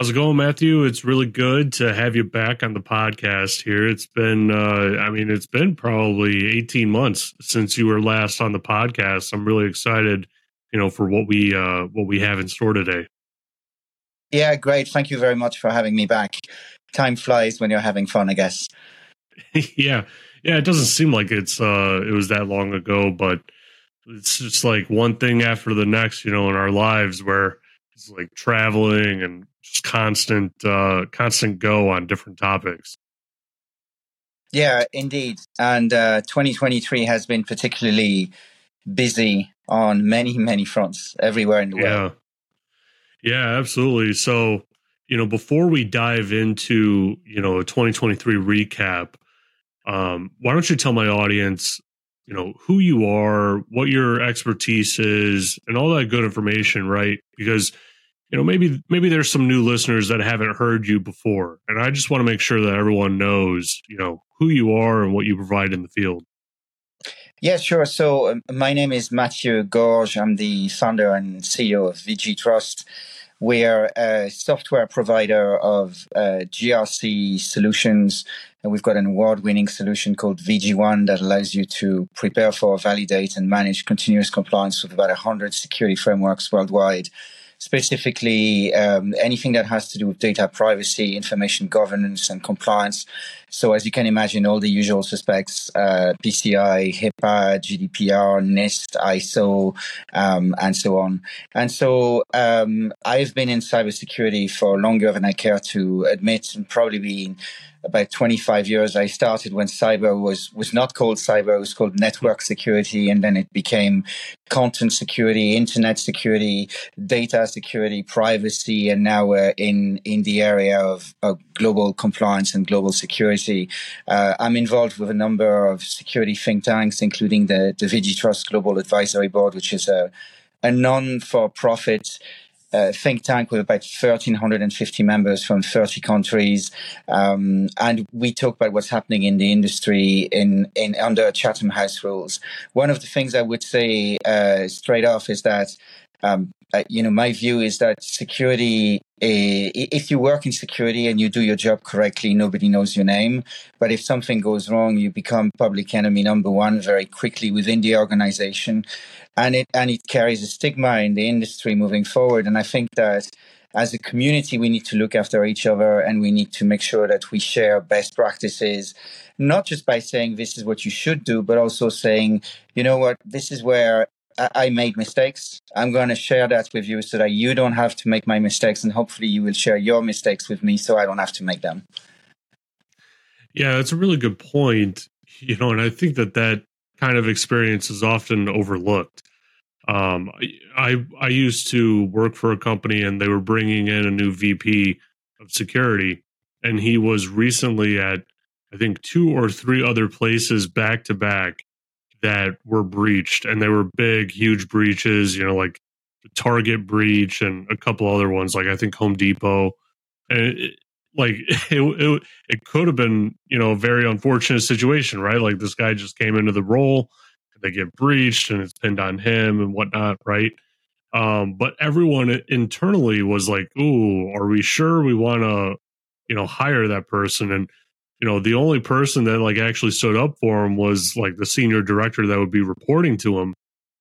How's it going, Matthew? It's really good to have you back on the podcast here. It's been, uh, I mean, it's been probably 18 months since you were last on the podcast. I'm really excited, you know, for what we, uh, what we have in store today. Yeah, great. Thank you very much for having me back. Time flies when you're having fun, I guess. yeah. Yeah. It doesn't seem like it's, uh, it was that long ago, but it's just like one thing after the next, you know, in our lives where it's like traveling and just constant uh, constant go on different topics. Yeah, indeed. And uh, 2023 has been particularly busy on many, many fronts everywhere in the world. Yeah. Yeah, absolutely. So, you know, before we dive into, you know, a 2023 recap, um, why don't you tell my audience, you know, who you are, what your expertise is, and all that good information, right? Because you know maybe maybe there's some new listeners that haven't heard you before. And i just want to make sure that everyone knows you know who you are and what you provide in the field. Yeah sure. So um, my name is mathieu gorge. I'm the founder and ceo of VigiTrust. We're a software provider of uh, grc solutions. And we've got an award-winning solution called VigiOne that allows you to prepare for validate and manage continuous compliance with about 100 security frameworks worldwide specifically um, anything that has to do with data privacy, information governance, and compliance. So, as you can imagine, all the usual suspects uh, PCI, HIPAA, GDPR, NIST, ISO, um, and so on. And so, um, I've been in cybersecurity for longer than I care to admit, and probably been about 25 years. I started when cyber was, was not called cyber, it was called network security. And then it became content security, internet security, data security, privacy. And now we're in, in the area of, of global compliance and global security. Uh, I'm involved with a number of security think tanks, including the, the VG Global Advisory Board, which is a, a non-for-profit uh, think tank with about 1,350 members from 30 countries. Um, and we talk about what's happening in the industry in, in under Chatham House rules. One of the things I would say uh, straight off is that um, uh, you know, my view is that security, uh, if you work in security and you do your job correctly, nobody knows your name. But if something goes wrong, you become public enemy number one very quickly within the organization and it and it carries a stigma in the industry moving forward. And I think that as a community, we need to look after each other and we need to make sure that we share best practices, not just by saying this is what you should do, but also saying, you know what, this is where I made mistakes. I'm going to share that with you so that you don't have to make my mistakes. And hopefully you will share your mistakes with me so I don't have to make them. Yeah, that's a really good point. You know, and I think that that kind of experience is often overlooked. Um, I I used to work for a company and they were bringing in a new VP of security, and he was recently at I think two or three other places back to back that were breached, and they were big, huge breaches. You know, like the Target breach and a couple other ones, like I think Home Depot, and it, like it, it, it could have been you know a very unfortunate situation right? Like this guy just came into the role they get breached and it's pinned on him and whatnot right? Um but everyone internally was like ooh are we sure we want to you know hire that person? And you know the only person that like actually stood up for him was like the senior director that would be reporting to him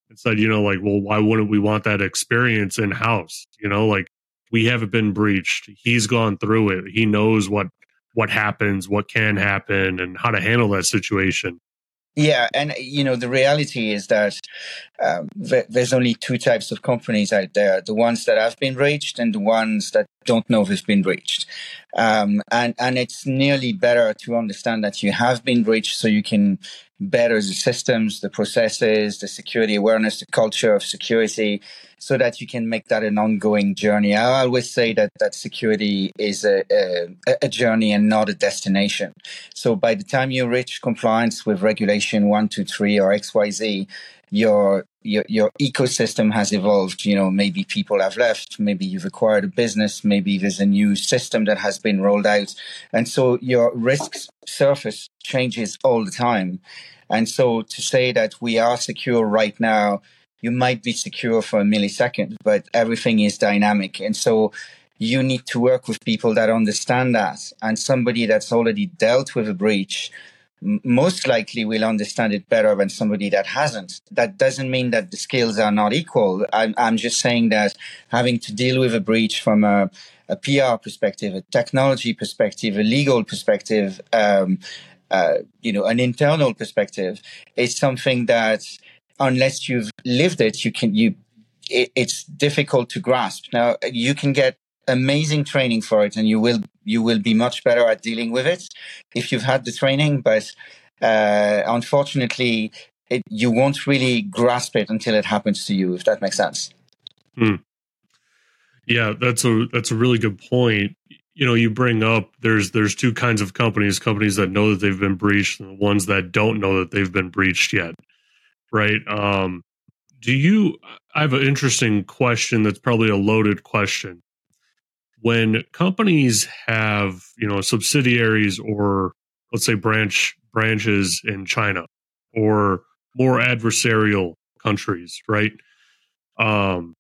and said you know like well why wouldn't we want that experience in house you know like we haven't been breached. He's gone through it. He knows what what happens, what can happen, and how to handle that situation. Yeah, and you know the reality is that um, there's only two types of companies out there: the ones that have been breached and the ones that don't know they've been breached. Um, and and it's nearly better to understand that you have been breached, so you can better the systems, the processes, the security awareness, the culture of security, so that you can make that an ongoing journey. I always say that that security is a, a, a journey and not a destination. So by the time you reach compliance with regulation one, two, three, or X, Y, Z, your your your ecosystem has evolved. You know, maybe people have left, maybe you've acquired a business, maybe there's a new system that has been rolled out, and so your risk surface changes all the time. And so to say that we are secure right now you might be secure for a millisecond, but everything is dynamic. And so you need to work with people that understand that and somebody that's already dealt with a breach most likely will understand it better than somebody that hasn't. That doesn't mean that the skills are not equal. I'm, I'm just saying that having to deal with a breach from a, a PR perspective, a technology perspective, a legal perspective, um, uh, you know, an internal perspective is something that unless you've lived it, you can, you, it, it's difficult to grasp. Now you can get amazing training for it and you will you will be much better at dealing with it if you've had the training but uh, unfortunately it, you won't really grasp it until it happens to you if that makes sense. Hmm. yeah that's a that's a really good point. You know you bring up there's there's two kinds of companies companies that know that they've been breached and the ones that don't know that they've been breached yet right? Um do you i have an interesting question that's probably a loaded question when companies have you know subsidiaries or let's say branch branches in China or more adversarial countries, right? Um,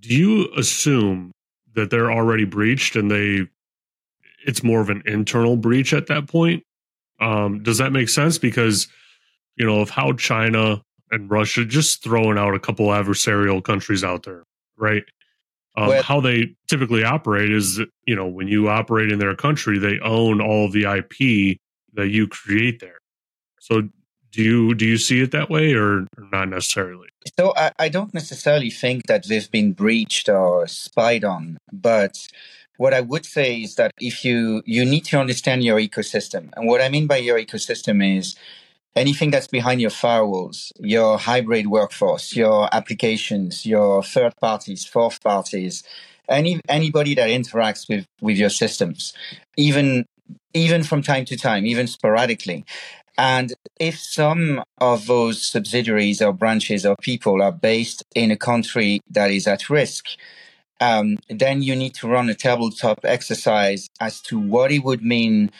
do you assume that they're already breached and they it's more of an internal breach at that point? Um, does that make sense? Because you know of how China and Russia just throwing out a couple adversarial countries out there, right? Um, well, how they typically operate is, you know, when you operate in their country, they own all the IP that you create there. So, do you do you see it that way, or, or not necessarily? So, I, I don't necessarily think that they've been breached or spied on, but what I would say is that if you you need to understand your ecosystem, and what I mean by your ecosystem is anything that's behind your firewalls, your hybrid workforce, your applications, your third parties, fourth parties, any anybody that interacts with with your systems, even even from time to time, even sporadically. And if some of those subsidiaries or branches or people are based in a country that is at risk, um, then you need to run a tabletop exercise as to what it would mean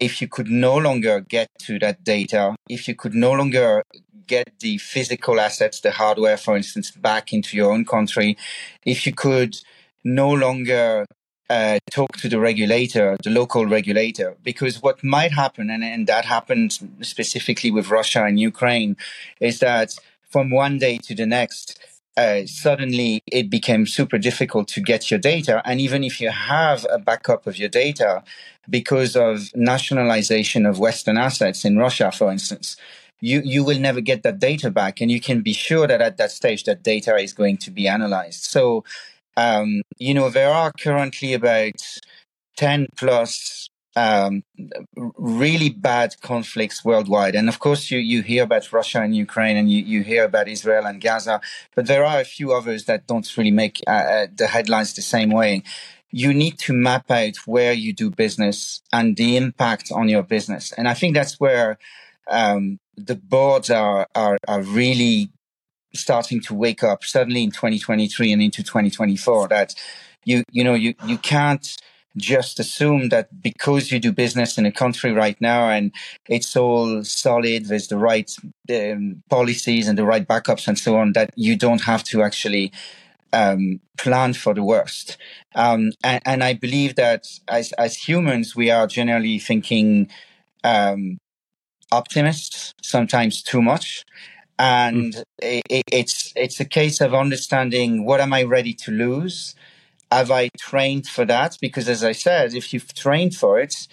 if you could no longer get to that data, if you could no longer get the physical assets, the hardware, for instance, back into your own country, if you could no longer uh, talk to the regulator, the local regulator, because what might happen, and, and that happened specifically with Russia and Ukraine, is that from one day to the next, uh, suddenly it became super difficult to get your data. And even if you have a backup of your data, because of nationalization of Western assets in Russia, for instance, you, you will never get that data back. And you can be sure that at that stage, that data is going to be analyzed. So, um, you know, there are currently about 10 plus um, really bad conflicts worldwide. And of course, you, you hear about Russia and Ukraine and you, you hear about Israel and Gaza, but there are a few others that don't really make uh, uh, the headlines the same way. You need to map out where you do business and the impact on your business. And I think that's where um, the boards are, are, are really starting to wake up suddenly in 2023 and into 2024 that you, you know, you, you can't, just assume that because you do business in a country right now and it's all solid, there's the right um, policies and the right backups and so on, that you don't have to actually um, plan for the worst. Um, and, and, I believe that as, as humans, we are generally thinking um, optimists, sometimes too much. And mm. it, it's it's a case of understanding what am I ready to lose, have I trained for that? Because as I said, if you've trained for it,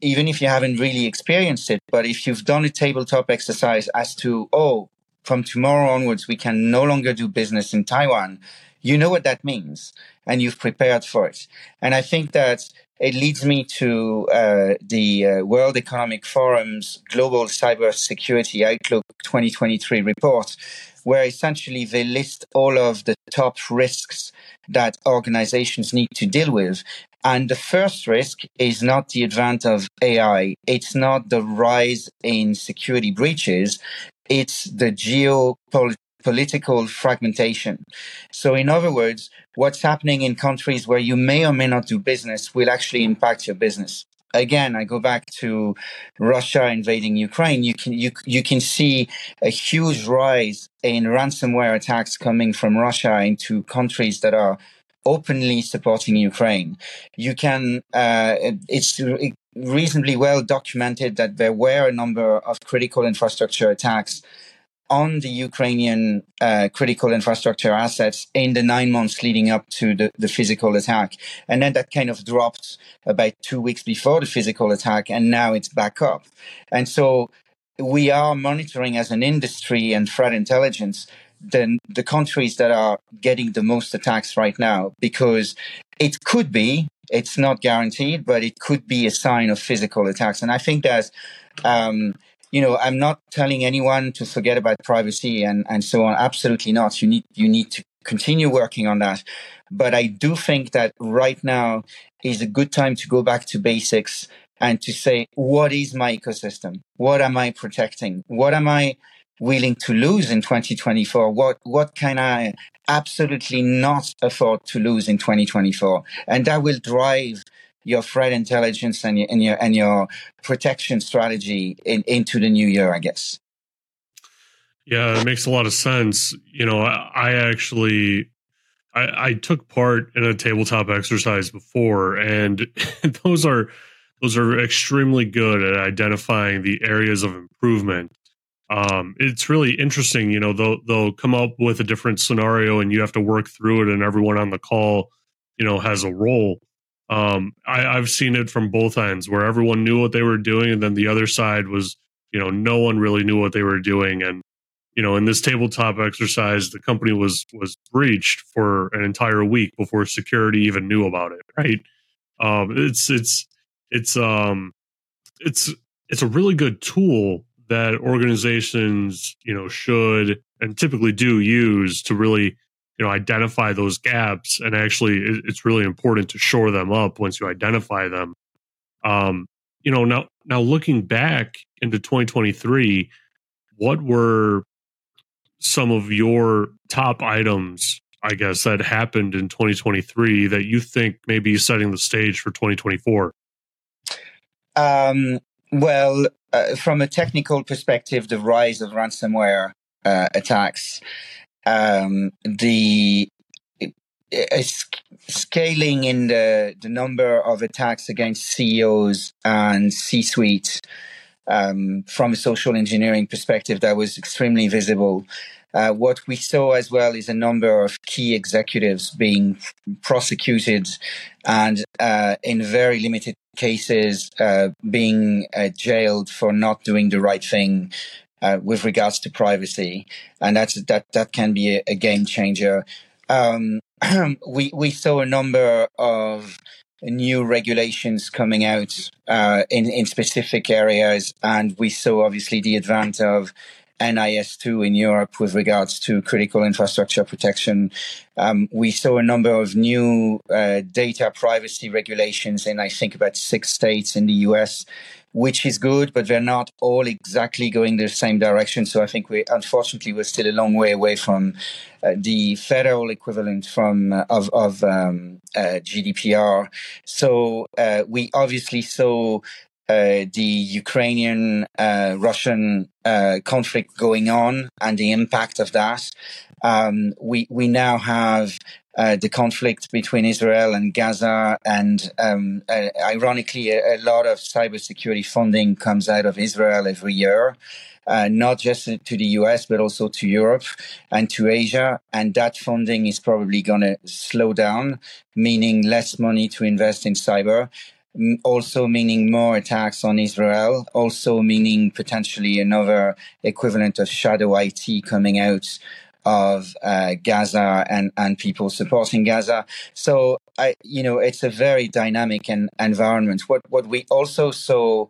even if you haven't really experienced it, but if you've done a tabletop exercise as to, oh, from tomorrow onwards, we can no longer do business in Taiwan, you know what that means and you've prepared for it. And I think that it leads me to uh, the uh, World Economic Forum's Global Cybersecurity Outlook 2023 report, where essentially they list all of the top risks that organizations need to deal with. And the first risk is not the advent of AI. It's not the rise in security breaches. It's the geopolitical fragmentation. So in other words, what's happening in countries where you may or may not do business will actually impact your business again, I go back to Russia invading Ukraine. You can you you can see a huge rise in ransomware attacks coming from Russia into countries that are openly supporting Ukraine. You can, uh, it's reasonably well documented that there were a number of critical infrastructure attacks on the Ukrainian uh, critical infrastructure assets in the nine months leading up to the, the physical attack. And then that kind of dropped about two weeks before the physical attack, and now it's back up. And so we are monitoring as an industry and threat intelligence the, the countries that are getting the most attacks right now because it could be it's not guaranteed but it could be a sign of physical attacks and i think that um, you know, I'm not telling anyone to forget about privacy and, and so on. Absolutely not. You need, you need to continue working on that. But I do think that right now is a good time to go back to basics and to say, what is my ecosystem? What am I protecting? What am I willing to lose in 2024? What, what can I absolutely not afford to lose in 2024? And that will drive your threat intelligence and your and your, and your protection strategy in, into the new year, I guess. Yeah, it makes a lot of sense. You know, I, I actually I, I, took part in a tabletop exercise before, and those are those are extremely good at identifying the areas of improvement. Um, it's really interesting. You know, they'll they'll come up with a different scenario, and you have to work through it, and everyone on the call, you know, has a role. Um, I, I've seen it from both ends where everyone knew what they were doing, and then the other side was, you know, no one really knew what they were doing. And, you know, in this tabletop exercise, the company was was breached for an entire week before security even knew about it. Right? Um, it's it's it's um it's it's a really good tool that organizations you know should and typically do use to really you know identify those gaps and actually it's really important to shore them up once you identify them. Um you know now now looking back into 2023 what were some of your top items i guess that happened in 2023 that you think may be setting the stage for 2024 um well uh, from a technical perspective the rise of ransomware uh, attacks um, the uh, scaling in the, the number of attacks against CEOs and C suite um, from a social engineering perspective that was extremely visible. Uh, what we saw as well is a number of key executives being prosecuted and uh, in very limited cases uh, being uh, jailed for not doing the right thing uh, with regards to privacy, and that's that that can be a, a game changer. Um, we we saw a number of new regulations coming out uh, in in specific areas, and we saw obviously the advent of NIS2 in Europe with regards to critical infrastructure protection. Um, we saw a number of new uh, data privacy regulations in, I think, about six states in the US which is good, but they're not all exactly going the same direction. So I think we, unfortunately, we're still a long way away from uh, the federal equivalent from uh, of of um, uh, GDPR. So uh, we obviously saw. Uh, the Ukrainian uh, Russian conflict going on and the impact of that. Um, we we now have uh, the conflict between Israel and Gaza, and um, uh, ironically, a, a, lot of cybersecurity funding comes out of Israel every year. Uh, not just to the US, but also to Europe and to Asia. And that funding is probably going to slow down, meaning less money to invest in cyber also meaning more attacks on Israel, also meaning potentially another equivalent of shadow IT coming out of uh, Gaza and, and people supporting Gaza. So I, you know, it's a very dynamic and environment. What what we also saw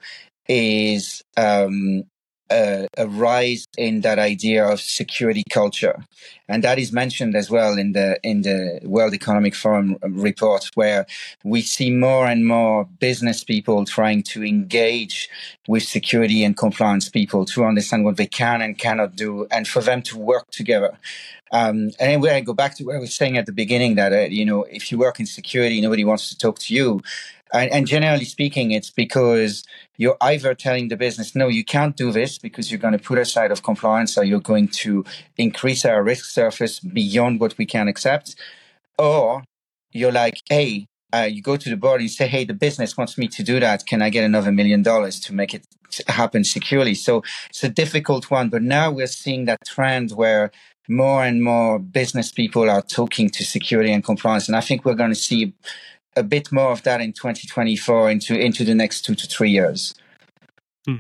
is um, a, a, rise in that idea of security culture, and that is mentioned as well in the in the World Economic Forum report, where we see more and more business people trying to engage with security and compliance people to understand what they can and cannot do, and for them to work together. Um, and I go back to what I was saying at the beginning that uh, you know if you work in security, nobody wants to talk to you. And, and, generally speaking, it's because you're either telling the business, no, you can't do this because you're going to put us out of compliance or you're going to increase our risk surface beyond what we can accept. Or you're like, hey, uh, you go to the board and you say, hey, the business wants me to do that. Can I get another million dollars to make it happen securely? So it's a difficult one. But now we're seeing that trend where more and more business people are talking to security and compliance. And I think we're going to see a bit more of that in 2024 into, into the next two to three years. Hmm.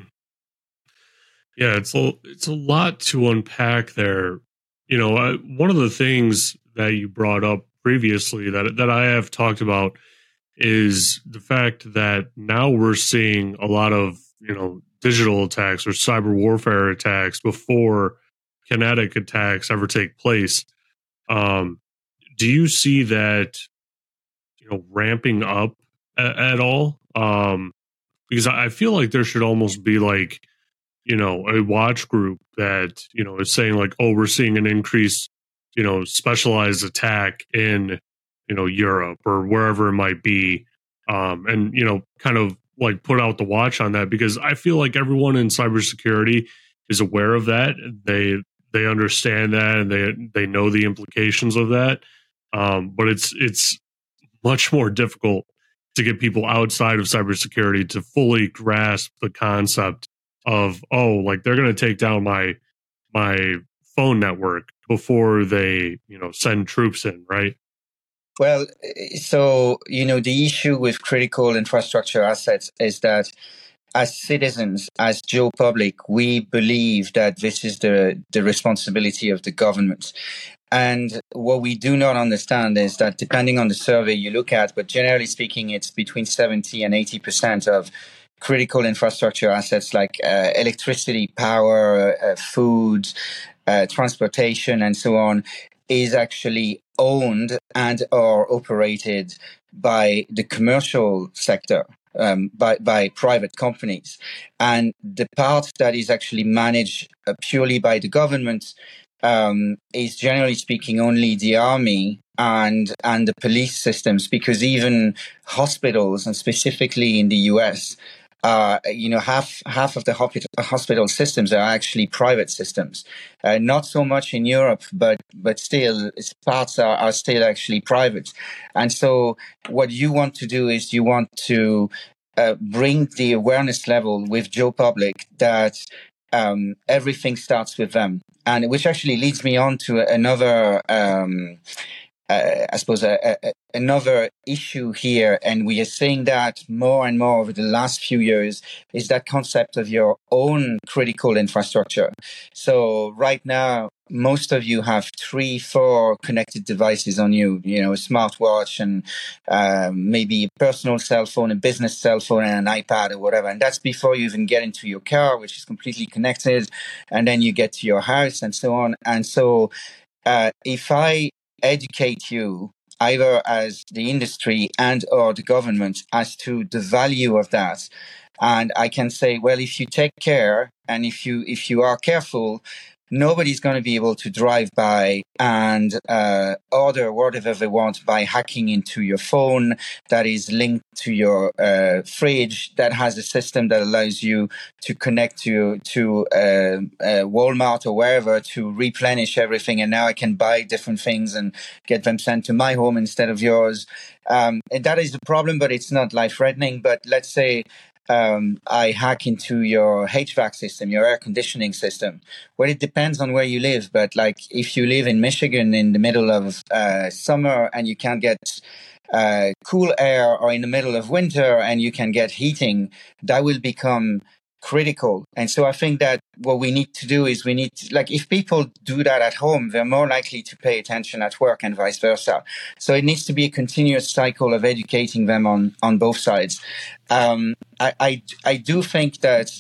Yeah, it's a, it's a lot to unpack there. You know, I, one of the things that you brought up previously that that I have talked about is the fact that now we're seeing a lot of you know digital attacks or cyber warfare attacks before kinetic attacks ever take place. Um, do you see that know ramping up at, at all? Um, because I feel like there should almost be like you know a watch group that you know is saying like oh we're seeing an increase you know specialized attack in you know Europe or wherever it might be, um, and you know kind of like put out the watch on that because I feel like everyone in cybersecurity is aware of that. They they understand that and they they know the implications of that. Um, but it's it's much more difficult to get people outside of cybersecurity to fully grasp the concept of oh like they're going to take down my my phone network before they, you know, send troops in, right? Well, eh, so, you know, the issue with critical infrastructure assets is that as citizens, as Joe Public, we believe that this is the, the responsibility of the government. And what we do not understand is that depending on the survey you look at, but generally speaking, it's between 70 and 80% of critical infrastructure assets like uh, electricity, power, uh, food, uh, transportation and so on is actually owned and are operated by the commercial sector um, by, by private companies. And the part that is actually managed uh, purely by the government um, is generally speaking only the army and and the police systems because even hospitals and specifically in the US uh, you know, half half of the hospital systems are actually private systems. Uh, not so much in Europe, but but still, parts are, are still actually private. And so, what you want to do is you want to uh, bring the awareness level with Joe Public that um, everything starts with them, and which actually leads me on to another. Um, uh, I suppose, a, a, another issue here, and we are seeing that more and more over the last few years, is that concept of your own critical infrastructure. So right now, most of you have three, four connected devices on you, you know, a smartwatch and um, maybe a personal cell phone, a business cell phone, and an iPad or whatever. And that's before you even get into your car, which is completely connected. And then you get to your house and so on. And so uh, if I educate you either as the industry and or the government as to the value of that. And i can say well if you take care and if you if you are careful nobody's going to be able to drive by and uh, order whatever they want by hacking into your phone that is linked to your uh, fridge that has a system that allows you to connect to to uh, uh, Walmart or wherever to replenish everything. And now I can buy different things and get them sent to my home instead of yours. Um, and that is the problem but it's not life threatening but let's say um, I hack into your HVAC system, your air conditioning system. Well, it depends on where you live, but like if you live in Michigan in the middle of uh, summer and you can't get uh, cool air, or in the middle of winter and you can get heating, that will become critical. And so I think that what we need to do is we need to, like, if people do that at home, they're more likely to pay attention at work and vice versa. So it needs to be a continuous cycle of educating them on, on both sides. Um, I, I, I do think that,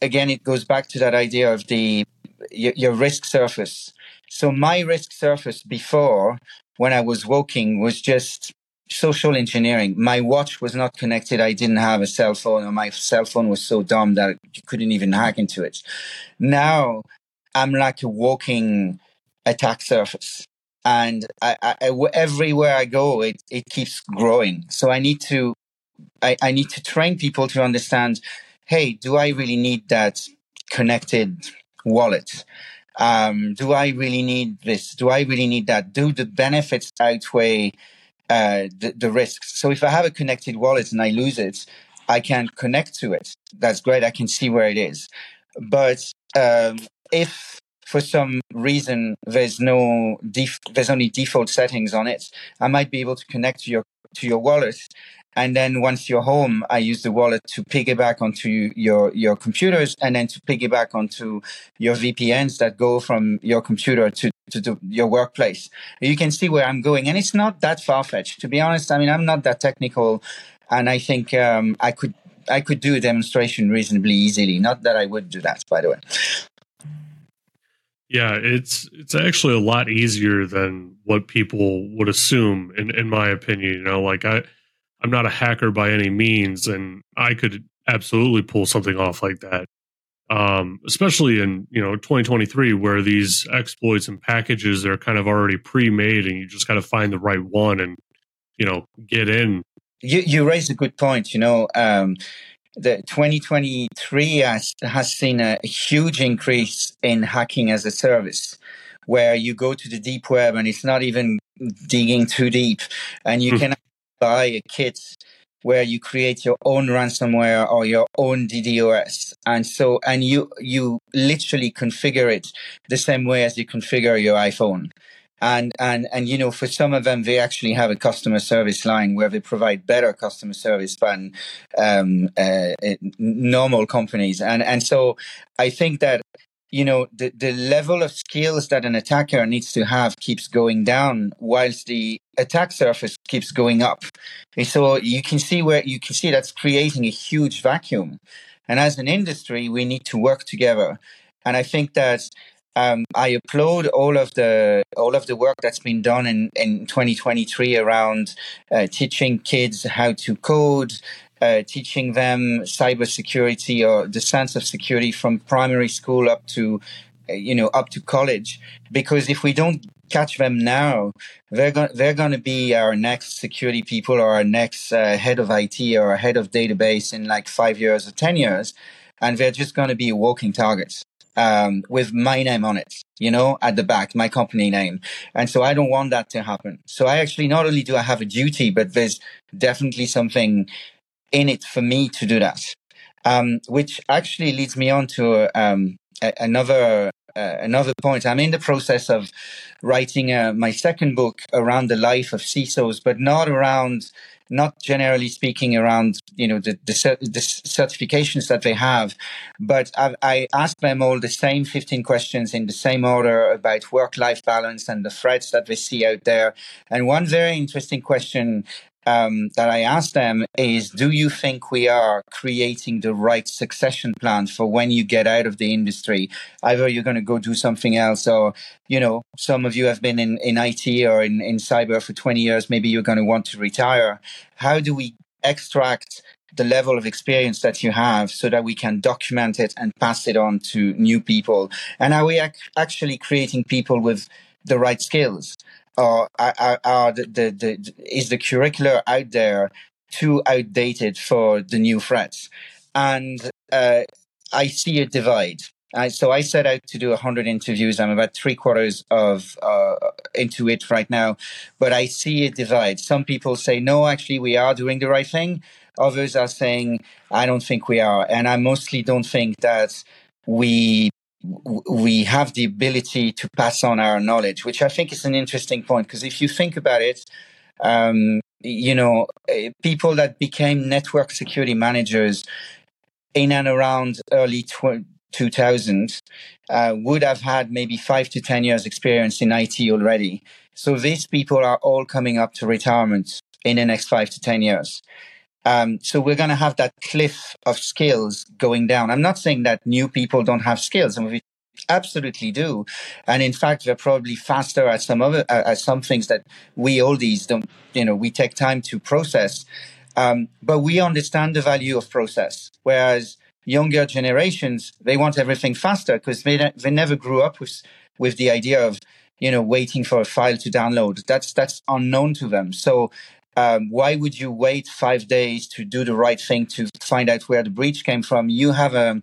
again, it goes back to that idea of the, your, your risk surface. So my risk surface before when I was walking was just social engineering. My watch was not connected. I didn't have a cell phone, or my cell phone was so dumb that you couldn't even hack into it. Now I'm like a walking attack surface. And I, I, everywhere I go, it, it keeps growing. So I need to, I, I need to train people to understand, hey, do I really need that connected wallet? Um, do I really need this? Do I really need that? Do the benefits outweigh uh, the, the risks. So if I have a connected wallet and I lose it, I can connect to it. That's great. I can see where it is. But um, if for some reason there's no def- there's only default settings on it, I might be able to connect to your to your wallet and then once you're home, I use the wallet to piggyback onto your, your computers and then to piggyback onto your VPNs that go from your computer to, to, to your workplace. You can see where I'm going. And it's not that far fetched. To be honest, I mean, I'm not that technical. And I think um, I could I could do a demonstration reasonably easily. Not that I would do that, by the way. Yeah, it's it's actually a lot easier than what people would assume, in in my opinion. You know, like I I'm not a hacker by any means, and I could absolutely pull something off like that. Um, especially in you know 2023, where these exploits and packages are kind of already pre-made, and you just got to find the right one and you know get in. You you raised a good point. You know, um, the 2023 has has seen a huge increase in hacking as a service, where you go to the deep web and it's not even digging too deep, and you hmm. can buy a kit where you create your own ransomware or your own DDoS. And so, and you, you literally configure it the same way as you configure your iPhone. And, and, and, you know, for some of them, they actually have a customer service line where they provide better customer service than, um, uh, normal companies. And, and so I think that you know the, the level of skills that an attacker needs to have keeps going down whilst the attack surface keeps going up. And so you can see where you can see that's creating a huge vacuum. And as an industry we need to work together. And i think that um, I applaud all of the all of the work that's been done in, in 2023 around uh, teaching kids how to code, uh, teaching them cybersecurity or the sense of security from primary school up to uh, you know up to college because if we don't catch them now they're going they're going to be our next security people or our next uh, head of IT or head of database in like 5 years or 10 years and they're just going to be walking targets um, with my name on it, you know, at the back, my company name. And so I don't want that to happen. So I actually not only do I have a duty, but there's definitely something in it for me to do that. Um, which actually leads me on to um, a- another uh, another point. I'm in the process of writing uh, my second book around the life of CISOs, but not around not generally speaking around you know the, the, the certifications that they have but I've, i asked them all the same 15 questions in the same order about work-life balance and the threats that they see out there and one very interesting question um, that I asked them is Do you think we are creating the right succession plan for when you get out of the industry? Either you're going to go do something else, or, you know, some of you have been in, in IT or in, in cyber for 20 years. Maybe you're going to want to retire. How do we extract the level of experience that you have so that we can document it and pass it on to new people? And are we ac- actually creating people with the right skills? Are, are the, the, the, is the curricula out there too outdated for the new threats? And uh, I see a divide. I, so I set out to do 100 interviews. I'm about three quarters of uh, into it right now, but I see a divide. Some people say, no, actually, we are doing the right thing. Others are saying, I don't think we are. And I mostly don't think that we we have the ability to pass on our knowledge, which I think is an interesting point. Because if you think about it, um, you know, eh, people that became network security managers in and around early tw- 2000 uh, would have had maybe five to 10 years experience in IT already. So these people are all coming up to retirement in the next five to 10 years. Um, so we're going to have that cliff of skills going down. I'm not saying that new people don't have skills. I we absolutely do. And in fact, they're probably faster at some other, at some things that we oldies don't, you know, we take time to process. Um, but we understand the value of process. Whereas younger generations, they want everything faster because they, they never grew up with, with the idea of, you know, waiting for a file to download. That's, that's unknown to them. So um, why would you wait five days to do the right thing to find out where the breach came from? You have a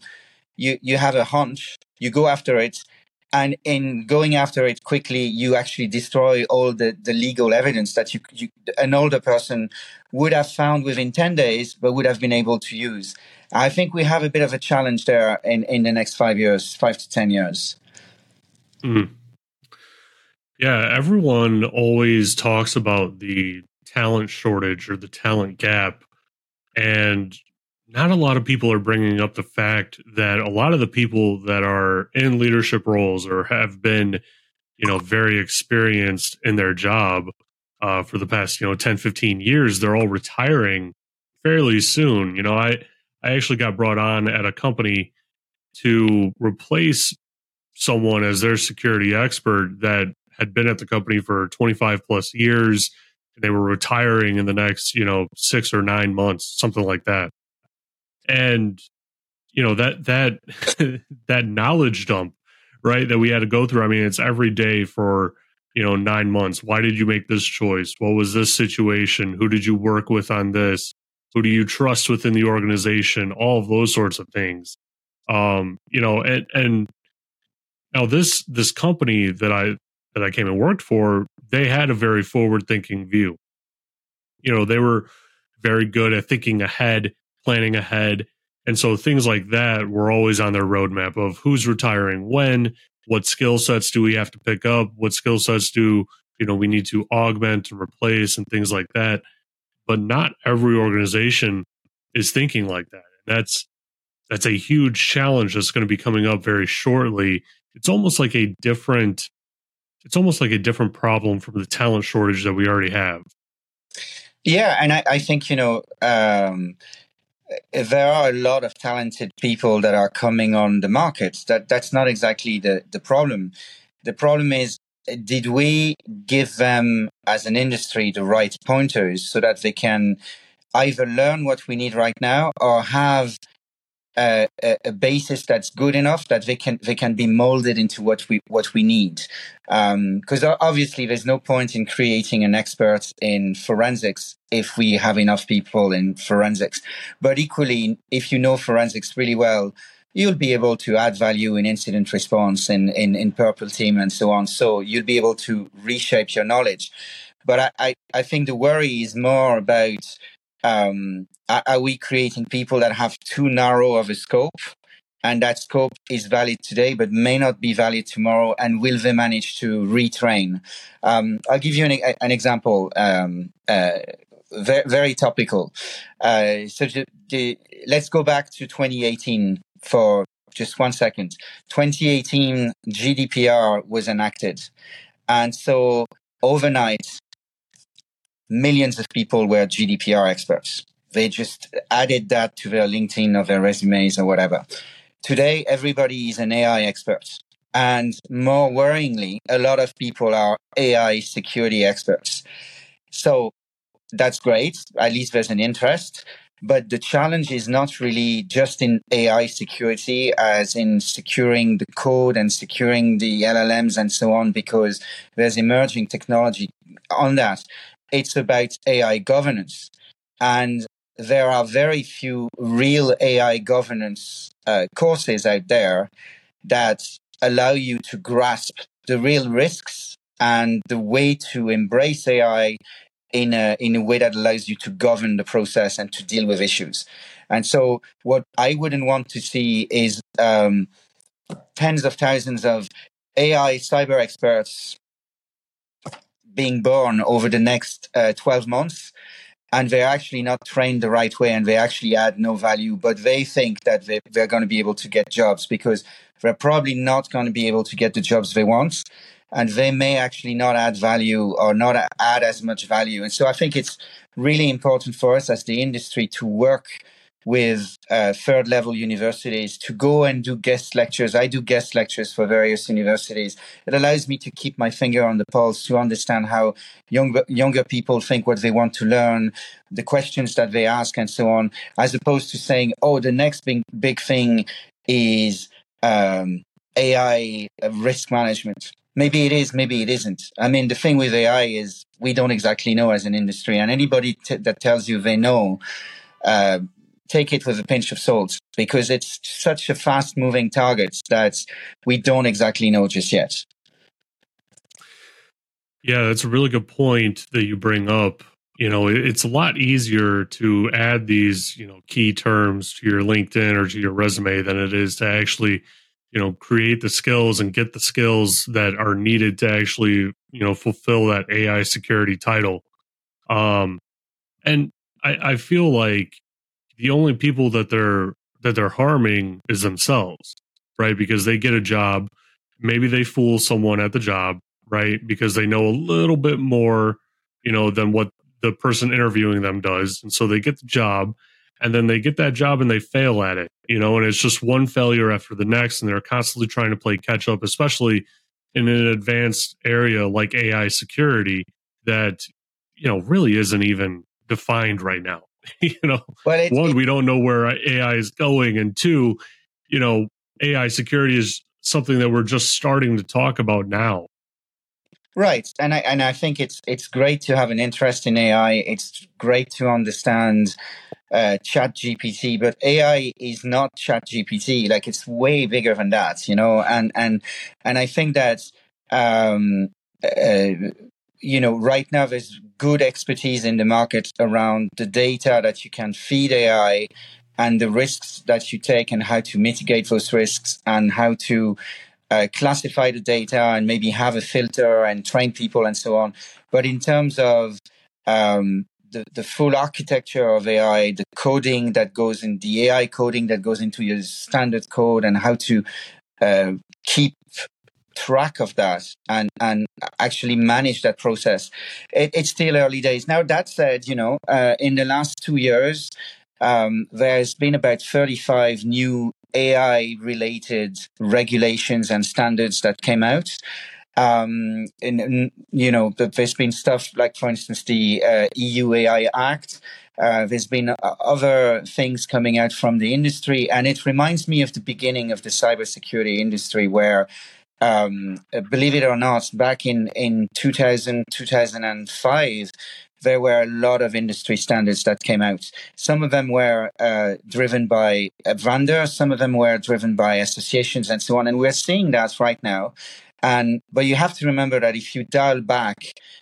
you you have a hunch. You go after it, and in going after it quickly, you actually destroy all the, the legal evidence that you, you, an older person would have found within 10 days, but would have been able to use. I think we have a bit of a challenge there in, in the next five years, five to 10 years. Mm. Yeah, everyone always talks about the talent shortage or the talent gap. And not a lot of people are bringing up the fact that a lot of the people that are in leadership roles or have been, you know, very experienced in their job uh, for the past, you know, 10, 15 years, they're all retiring fairly soon. You know, I, I actually got brought on at a company to replace someone as their security expert that had been at the company for 25 plus years they were retiring in the next, you know, six or nine months, something like that. And, you know, that, that, that knowledge dump, right, that we had to go through. I mean, it's every day for, you know, nine months. Why did you make this choice? What was this situation? Who did you work with on this? Who do you trust within the organization? All of those sorts of things. Um, you know, and, and now this, this company that I, that I came and worked for, they had a very forward thinking view. You know, they were very good at thinking ahead, planning ahead. And so things like that were always on their roadmap of who's retiring when, what skill sets do we have to pick up, what skill sets do, you know, we need to augment and replace and things like that. But not every organization is thinking like that. And that's that's a huge challenge that's going to be coming up very shortly. It's almost like a different it's almost like a different problem from the talent shortage that we already have. Yeah, and I, I think you know um, there are a lot of talented people that are coming on the market. That that's not exactly the the problem. The problem is did we give them as an industry the right pointers so that they can either learn what we need right now or have a, a, basis that's good enough that they can they can be molded into what we what we need. Because um, obviously, there's no point in creating an expert in forensics if we have enough people in forensics. But equally, if you know forensics really well, you'll be able to add value in incident response in, in, in purple team and so on. So you'll be able to reshape your knowledge. But I, I, I think the worry is more about um, are, we creating people that have too narrow of a scope? And that scope is valid today but may not be valid tomorrow and will they manage to retrain? Um, i'll give you an, an example um, uh, very, very, topical. Uh, so let's go back to 2018 for just one second. 2018 gdpr was enacted. And so overnight millions of people were GDPR experts. They just added that to their LinkedIn or their resumes or whatever. Today, everybody is an AI expert. And more worryingly, a lot of people are AI security experts. So that's great. At least there's an interest. But the challenge is not really just in AI security, as in securing the code and securing the LLMs and so on, because there's emerging technology on that it's about AI governance. And there are very few real AI governance uh, courses out there that allow you to grasp the real risks and the way to embrace AI in a, in a way that allows you to govern the process and to deal with issues. And so, what I wouldn't want to see is um, tens of thousands of AI cyber experts being born over the next uh, 12 months and they're actually not trained the right way and they actually add no value but they think that they, they're going to be able to get jobs because they're probably not going to be able to get the jobs they want and they may actually not add value or not add as much value. And so i think it's really important for us as the industry to work with uh, third level universities to go and do guest lectures. I do guest lectures for various universities. It allows me to keep my finger on the pulse to understand how younger younger people think what they want to learn, the questions that they ask, and so on, as opposed to saying, "Oh, the next big big thing is um, AI risk management." Maybe it is, maybe it isn't. I mean, the thing with AI is we don't exactly know as an industry, and anybody t- that tells you they know. Uh, take it with a pinch of salt because it's such a fast moving target that we don't exactly know just yet. Yeah, that's a really good point that you bring up. You know, it's a lot easier to add these, you know, key terms to your LinkedIn or to your resume than it is to actually, you know, create the skills and get the skills that are needed to actually, you know, fulfill that AI security title. Um, and I, I feel like the only people that they're that they're harming is themselves, right? Because they get a job, maybe they fool someone at the job, right? Because they know a little bit more, you know, than what the person interviewing them does, and so they get the job, and then they get that job and they fail at it, you know, and it's just one failure after the next, and they're constantly trying to play catch up, especially in an advanced area like AI security that you know really isn't even defined right now. you know, it, one, we don't know where AI is going, and two, you know, AI security is something that we're just starting to talk about now. Right, and I and I think it's it's great to have an interest in AI. It's great to understand uh, Chat GPT, but AI is not Chat GPT. Like it's way bigger than that, you know. And and and I think that um, uh, you know right now there's good expertise in the market around the data that you can feed AI and the risks that you take and how to mitigate those risks and how to uh, classify the data and maybe have a filter and train people and so on. But in terms of um, the, the full architecture of AI, the coding that goes in the AI coding that goes into your standard code and how to uh, keep track of that and and actually manage that process. It, it's still early days. Now that said, you know, uh, in the last two years, um, there's been about 35 new AI related regulations and standards that came out. Um, and, you know, there's been stuff like, for instance, the uh, EU AI Act. Uh, there's been uh, other things coming out from the industry, and it reminds me of the beginning of the cybersecurity industry, where um, believe it or not, back in, in 2000, 2005, there were a lot of industry standards that came out. Some of them were uh, driven by a vendors, some of them were driven by associations and so on. And we're seeing that right now. And but you have to remember that if you dial back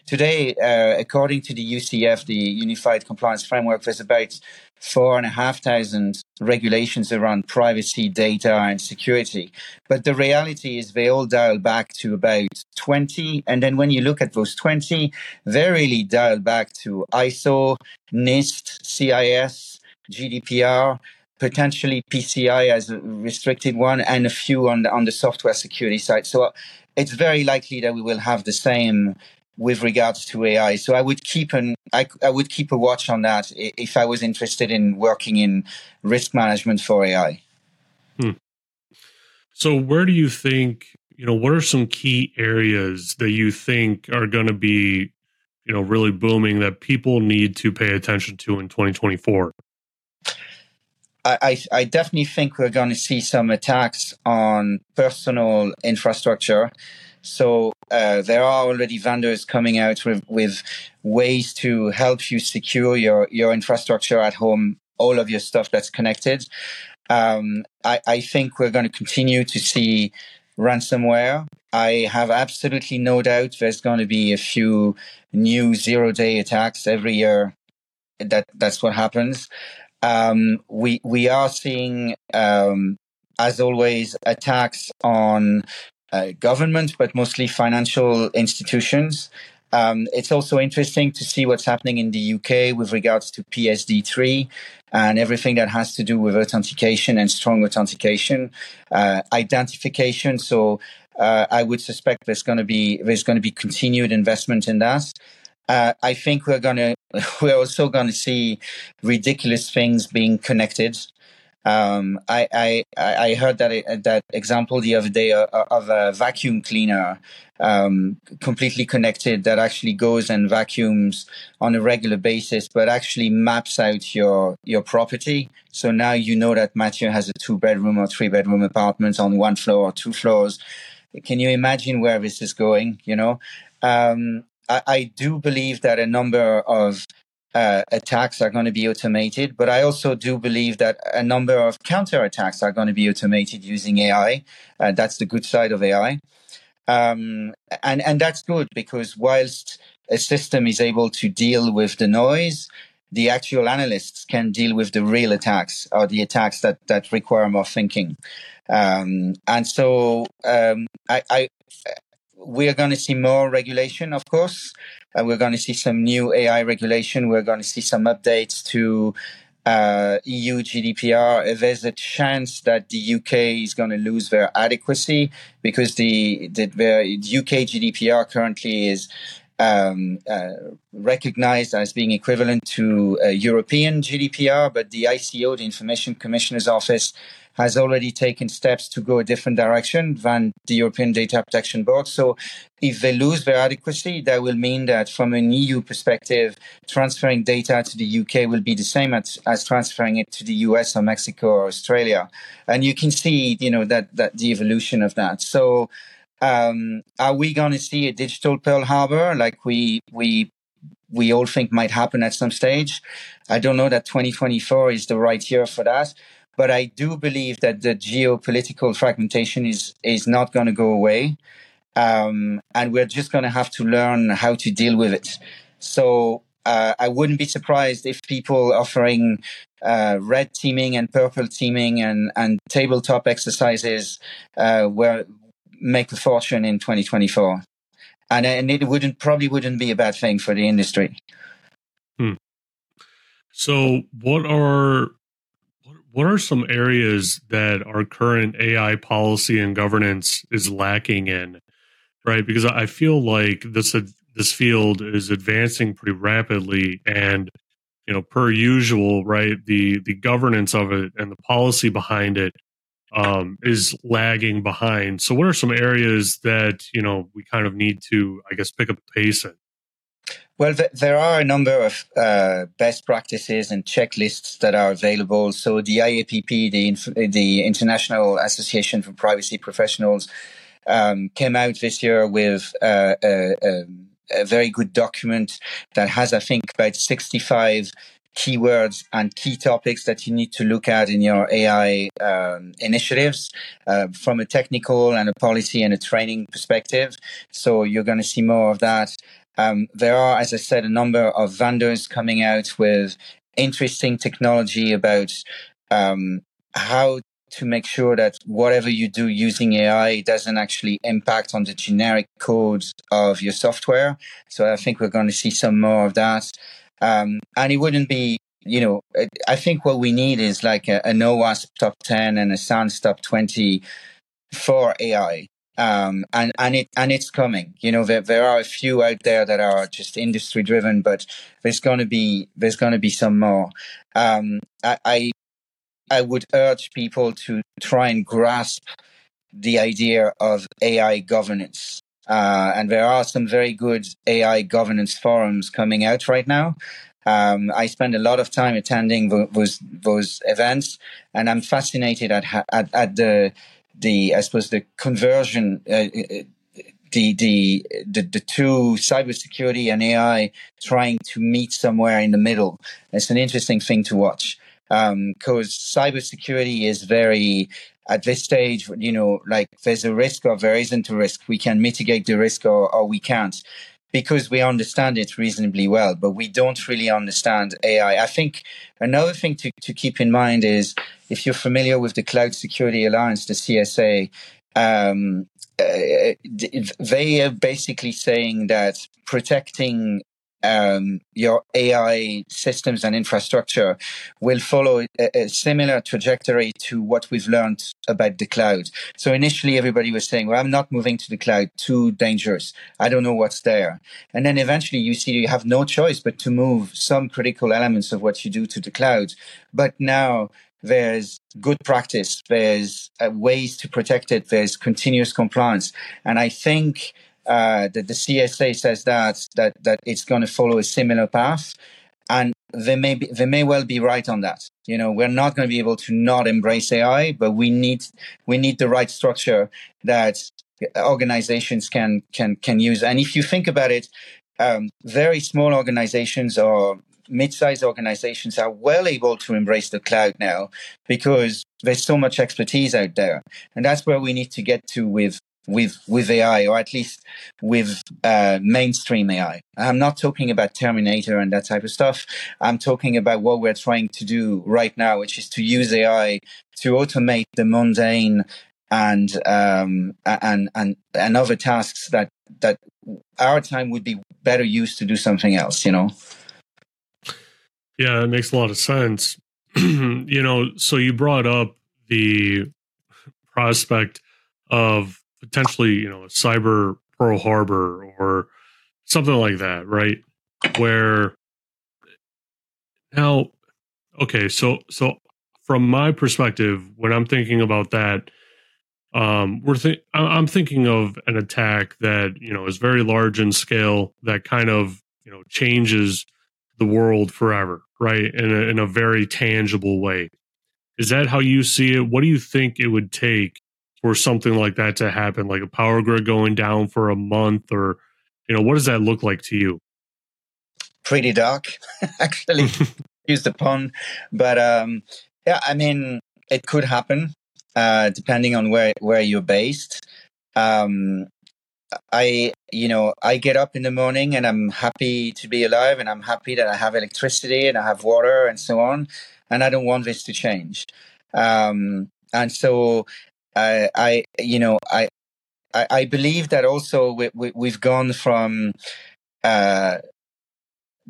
today, uh, according to the UCF, the Unified Compliance Framework, there's about four and a half thousand regulations around privacy, data, and security. But the reality is they all dial back to about 20. And then when you look at those 20, they really dial back to ISO, NIST, CIS, GDPR, potentially PCI as a restricted one, and a few on the, on the software security side. So it's very likely that we will have the same with regards to AI. So I would keep an I, I would keep a watch on that if I was interested in working in risk management for AI. Hmm. So where do you think you know what are some key areas that you think are going to be you know really booming that people need to pay attention to in 2024? I, I definitely think we're going to see some attacks on personal infrastructure. So uh, there are already vendors coming out with, with ways to help you secure your, your infrastructure at home, all of your stuff that's connected. Um, I, I think we're going to continue to see ransomware. I have absolutely no doubt there's going to be a few new zero day attacks every year. That that's what happens. Um, we we are seeing, um, as always, attacks on uh, government, but mostly financial institutions. Um, it's also interesting to see what's happening in the UK with regards to PSD3 and everything that has to do with authentication and strong authentication, uh, identification. So uh, I would suspect there's going to be there's going to be continued investment in that. Uh, I think we're going to we're also going to see ridiculous things being connected. Um, I, I, I heard that that example the other day uh, uh, of a vacuum cleaner um, completely connected that actually goes and vacuums on a regular basis, but actually maps out your your property. So now you know that Mathieu has a two bedroom or three bedroom apartment on one floor or two floors. Can you imagine where this is going? You know, um, I, I do believe that a number of uh, attacks are going to be automated, but I also do believe that a number of counterattacks are going to be automated using AI. Uh, that's the good side of AI. Um, and, and that's good because whilst a system is able to deal with the noise, the actual analysts can deal with the real attacks or the attacks that, that require more thinking. Um, and so um, I, I, we're going to see more regulation, of course. Uh, we're going to see some new AI regulation. We're going to see some updates to uh, EU GDPR. There's a chance that the UK is going to lose their adequacy because the, the, the UK GDPR currently is um, uh, recognized as being equivalent to European GDPR, but the ICO, the Information Commissioner's Office, has already taken steps to go a different direction than the European Data Protection Board. So if they lose their adequacy, that will mean that from an EU perspective, transferring data to the UK will be the same as, as transferring it to the US or Mexico or Australia. And you can see, you know, that, that the evolution of that. So, um, are we going to see a digital Pearl Harbor like we, we, we all think might happen at some stage? I don't know that 2024 is the right year for that. But I do believe that the geopolitical fragmentation is is not going to go away, um, and we're just going to have to learn how to deal with it. So uh, I wouldn't be surprised if people offering uh, red teaming and purple teaming and and tabletop exercises uh, were make a fortune in 2024, and and it wouldn't probably wouldn't be a bad thing for the industry. Hmm. So, what are what are some areas that our current AI policy and governance is lacking in? Right, because I feel like this this field is advancing pretty rapidly, and you know, per usual, right, the the governance of it and the policy behind it um, is lagging behind. So, what are some areas that you know we kind of need to, I guess, pick up the pace in? Well, th- there are a number of uh, best practices and checklists that are available. So the IAPP, the Inf- the International Association for Privacy Professionals, um, came out this year with uh, a, a, very good document that has, I think, about sixty-five keywords and key topics that you need to look at in your AI um, initiatives uh, from a technical and a policy and a training perspective. So you're going to see more of that. Um, there are, as I said, a number of vendors coming out with interesting technology about um, how to make sure that whatever you do using AI doesn't actually impact on the generic codes of your software. So I think we're going to see some more of that. Um, and it wouldn't be, you know, I think what we need is like a, an OWASP top 10 and a SANS top 20 for AI um, and and it and it's coming. You know, there there are a few out there that are just industry driven, but there's going to be there's going to be some more. Um, I, I I would urge people to try and grasp the idea of AI governance. Uh, and there are some very good AI governance forums coming out right now. Um, I spend a lot of time attending those those events, and I'm fascinated at at, at the the I suppose the conversion. Uh, uh, the, the the the two cybersecurity and AI trying to meet somewhere in the middle. It's an interesting thing to watch because um, cybersecurity is very at this stage, you know, like there's a risk or there isn't a risk. We can mitigate the risk or, or we can't because we understand it reasonably well, but we don't really understand AI. I think another thing to, to keep in mind is if you're familiar with the Cloud Security Alliance, the CSA, um, uh, they are basically saying that protecting um, your AI systems and infrastructure will follow a, a, similar trajectory to what we've learned about the cloud. So initially, everybody was saying, "Well, I'm not moving to the cloud; too dangerous. I don't know what's there." And then eventually, you see you have no choice but to move some critical elements of what you do to the cloud. But now there's good practice, there's uh, ways to protect it, there's continuous compliance, and I think uh, the, the CSA says that that that it's going to follow a similar path, and they may be, they may well be right on that. You know, we're not going to be able to not embrace AI, but we need we need the right structure that organizations can can can use. And if you think about it, um, very small organizations or mid-sized organizations are well able to embrace the cloud now because there's so much expertise out there, and that's where we need to get to with with with AI, or at least with uh, mainstream AI. I'm not talking about Terminator and that type of stuff. I'm talking about what we're trying to do right now, which is to use AI to automate the mundane and um, and and and other tasks that that our time would be better used to do something else. You know. Yeah, it makes a lot of sense. you know, so you brought up the prospect of potentially, you know, a cyber Pearl Harbor or something like that, right? Where now, okay, so so from my perspective, when I'm thinking about that, um, we're th- I'm thinking of an attack that you know is very large in scale that kind of you know changes the world forever, right? In a, in a very tangible way. Is that how you see it? What do you think it would take for something like that to happen, like a power grid going down for a month, or you know, what does that look like to you? Pretty dark, actually. use the pun, but um, yeah, I mean, it could happen uh, depending on where where you're based. Um, I, you know, I get up in the morning and I'm happy to be alive, and I'm happy that I have electricity and I have water and so on, and I don't want this to change. Um, and so I, I you know, I, I, I believe that also we, we, we've gone from uh,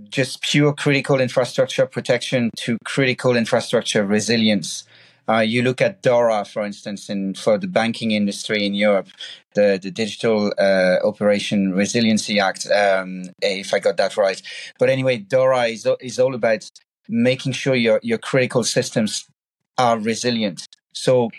just pure critical infrastructure protection to critical infrastructure resilience. Uh, you look at DORA, for instance, in for the banking industry in Europe, the the Digital uh, Operation Resiliency Act, um, if I got that right. But anyway, DORA is is all about making sure your your critical systems are resilient. So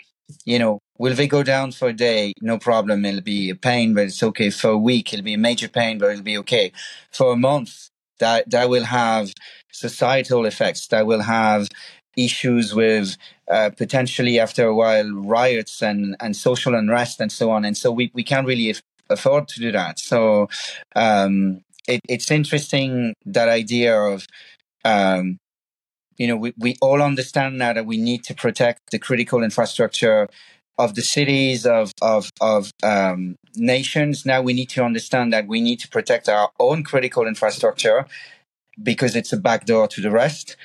you know, will they go down for a day? No problem. It'll be a pain, but it's okay. For a week, it'll be a major pain, but it'll be okay. For a month, that, that will have societal effects. That will have issues with uh, potentially after a while riots and, and social unrest and so on. And so we, we can't really afford to do that. So um, it, it's interesting that idea of um, you know, we, we all understand now that we need to protect the critical infrastructure of the cities of of of um, nations. Now we need to understand that we need to protect our own critical infrastructure because it's a backdoor to the rest.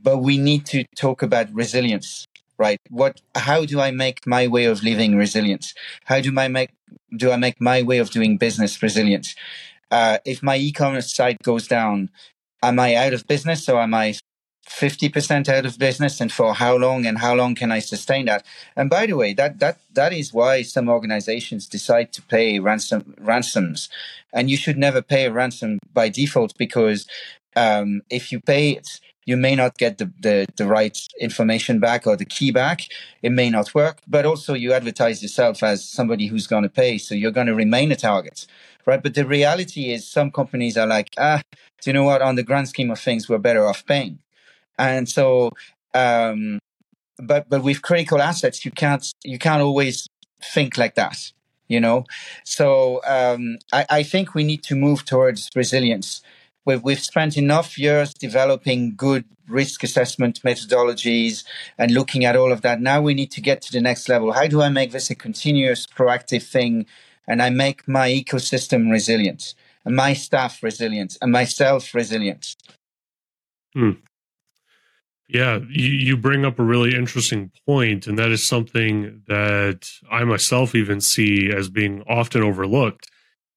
But we need to talk about resilience, right? What? How do I make my way of living resilient? How do I make do I make my way of doing business resilient? Uh, if my e-commerce site goes down, am I out of business or am I 50% out of business and for how long and how long can I sustain that? And by the way, that, that, that is why some organizations decide to pay ransom, ransoms. And you should never pay a ransom by default because um, if you pay it, you may not get the, the, the right information back or the key back. It may not work, but also you advertise yourself as somebody who's going to pay. So you're going to remain a target, right? But the reality is some companies are like, ah, do you know what? On the grand scheme of things, we're better off paying and so um, but but with critical assets you can't you can't always think like that you know? So um, I, I think we need to move towards resilience. We've, we've spent enough years developing good risk assessment methodologies and looking at all of that. Now we need to get to the next level. How do i make this a continuous proactive thing? And i make my ecosystem resilient and my staff resilient and myself resilient. Hmm. Yeah, you, you bring up a really interesting point, and that is something that I myself even see as being often overlooked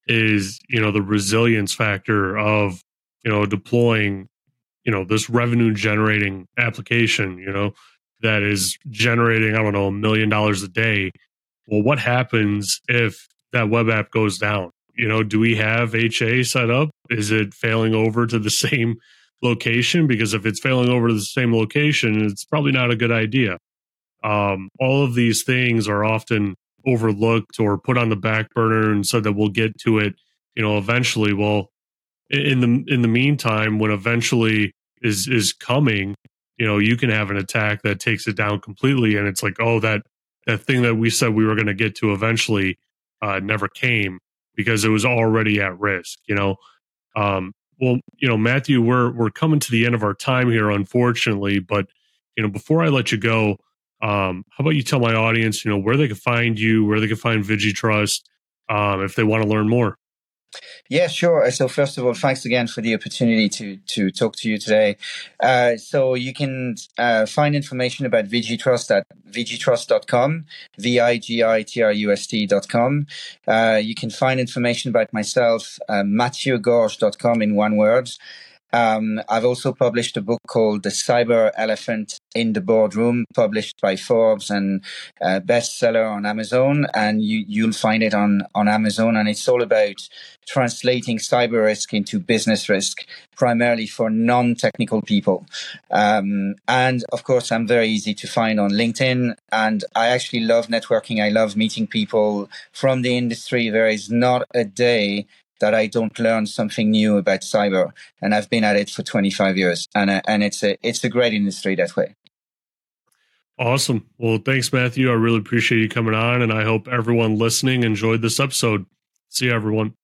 is, you know, the resilience factor of, you know, deploying, you know, this revenue generating application, you know, that is generating, I don't know, a million dollars a day. Well, what happens if that web app goes down? You know, do we have HA set up? Is it failing over to the same location because if it's failing over to the same location, it's probably not a good idea. Um, all of these things are often overlooked or put on the back burner and said that we'll get to it, you know, eventually. Well, in the in the meantime, when eventually is is coming, you know, you can have an attack that takes it down completely, and it's like, oh, that that thing that we said we were going to get to eventually uh, never came because it was already at risk. You know, um, Well, you know, Matthew, we're we're coming to the end of our time here, unfortunately. But you know, before I let you go, um, how about you tell my audience, you know, where they can find you, where they can find VigiTrust, um, if they want to learn more. Yeah, sure. So first of all, thanks again for the opportunity to to talk to you today. Uh, so you can uh, find information about VigiTrust at vigitrust.com, V-I-G-I-T-R-U-S-T.com. Uh, you can find information about myself, uh, MathieuGorge.com in one word. Um, I've also published a book called The Cyber Elephant in the Boardroom, published by Forbes and uh, bestseller on Amazon. And you, you'll find it on, on Amazon. And it's all about translating cyber risk into business risk, primarily for non-technical people. Um, and of course, I'm very easy to find on LinkedIn. And I actually love networking. I love meeting people from the industry. There is not a day that I don't learn something new about cyber. And I've been at it for 25 years, and and it's a it's a great industry that way. Awesome. Well, thanks, Matthew. I really appreciate you coming on, and I hope everyone listening enjoyed this episode. See you, everyone.